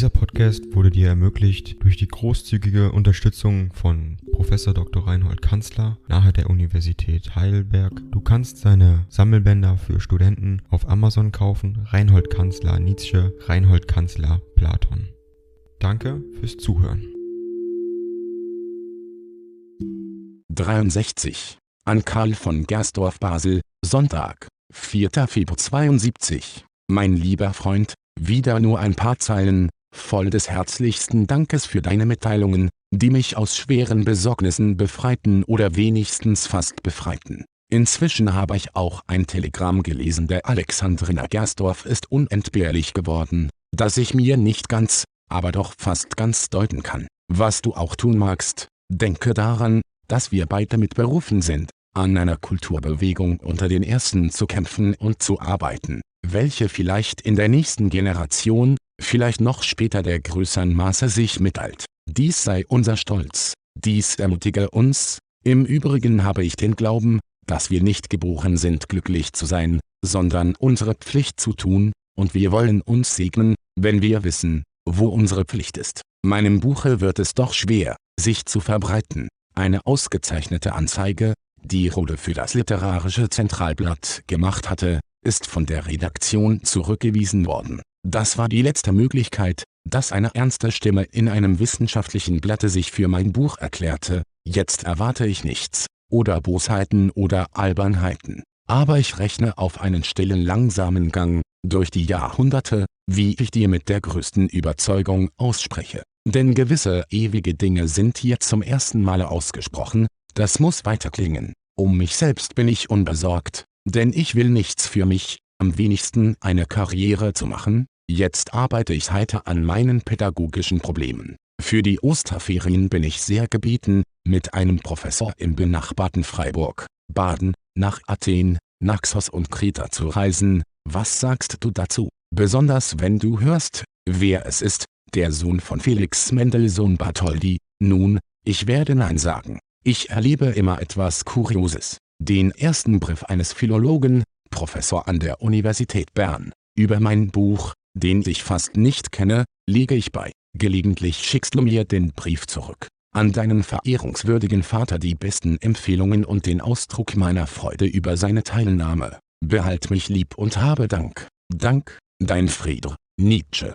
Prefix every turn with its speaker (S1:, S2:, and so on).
S1: Dieser Podcast wurde dir ermöglicht durch die großzügige Unterstützung von Professor Dr. Reinhold Kanzler nahe der Universität Heidelberg. Du kannst seine Sammelbänder für Studenten auf Amazon kaufen. Reinhold Kanzler Nietzsche, Reinhold Kanzler Platon. Danke fürs Zuhören.
S2: 63. An Karl von Gersdorf Basel, Sonntag, 4. Februar 72. Mein lieber Freund, wieder nur ein paar Zeilen, voll des herzlichsten Dankes für deine Mitteilungen, die mich aus schweren Besorgnissen befreiten oder wenigstens fast befreiten. Inzwischen habe ich auch ein Telegramm gelesen der Alexandrina Gersdorf ist unentbehrlich geworden, das ich mir nicht ganz, aber doch fast ganz deuten kann. Was du auch tun magst, denke daran, dass wir beide mit berufen sind, an einer Kulturbewegung unter den Ersten zu kämpfen und zu arbeiten, welche vielleicht in der nächsten Generation, vielleicht noch später der größeren Maße sich mitteilt. Dies sei unser Stolz, dies ermutige uns, im Übrigen habe ich den Glauben, dass wir nicht geboren sind glücklich zu sein, sondern unsere Pflicht zu tun, und wir wollen uns segnen, wenn wir wissen, wo unsere Pflicht ist. Meinem Buche wird es doch schwer, sich zu verbreiten, eine ausgezeichnete Anzeige, die Rode für das literarische Zentralblatt gemacht hatte, ist von der Redaktion zurückgewiesen worden. Das war die letzte Möglichkeit, dass eine ernste Stimme in einem wissenschaftlichen Blatte sich für mein Buch erklärte, jetzt erwarte ich nichts, oder Bosheiten oder Albernheiten. Aber ich rechne auf einen stillen langsamen Gang, durch die Jahrhunderte, wie ich dir mit der größten Überzeugung ausspreche. Denn gewisse ewige Dinge sind hier zum ersten Male ausgesprochen, das muss weiterklingen. Um mich selbst bin ich unbesorgt, denn ich will nichts für mich, am wenigsten eine Karriere zu machen, jetzt arbeite ich heiter an meinen pädagogischen Problemen. Für die Osterferien bin ich sehr gebeten, mit einem Professor im benachbarten Freiburg, Baden, nach Athen, Naxos und Kreta zu reisen, was sagst du dazu? Besonders wenn du hörst, wer es ist, der Sohn von Felix Mendelssohn Bartholdy, nun, ich werde Nein sagen. Ich erlebe immer etwas Kurioses. Den ersten Brief eines Philologen, Professor an der Universität Bern, über mein Buch, den ich fast nicht kenne, lege ich bei. Gelegentlich schickst du mir den Brief zurück. An deinen verehrungswürdigen Vater die besten Empfehlungen und den Ausdruck meiner Freude über seine Teilnahme. Behalt mich lieb und habe Dank. Dank, dein Frieder, Nietzsche.